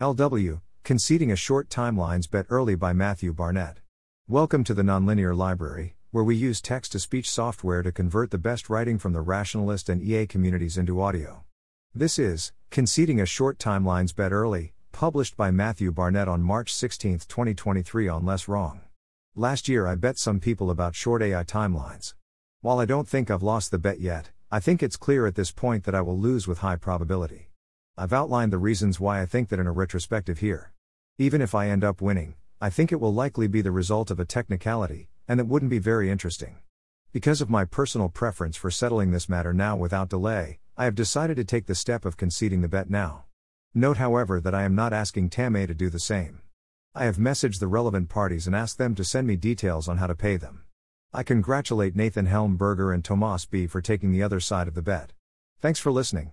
LW, Conceding a Short Timelines Bet Early by Matthew Barnett. Welcome to the Nonlinear Library, where we use text to speech software to convert the best writing from the rationalist and EA communities into audio. This is Conceding a Short Timelines Bet Early, published by Matthew Barnett on March 16, 2023 on LessWrong. Last year I bet some people about short AI timelines. While I don't think I've lost the bet yet, I think it's clear at this point that I will lose with high probability. I've outlined the reasons why I think that in a retrospective here. Even if I end up winning, I think it will likely be the result of a technicality, and it wouldn't be very interesting. Because of my personal preference for settling this matter now without delay, I have decided to take the step of conceding the bet now. Note, however, that I am not asking Tamay to do the same. I have messaged the relevant parties and asked them to send me details on how to pay them. I congratulate Nathan Helm-Burger and Tomás B. for taking the other side of the bet. Thanks for listening.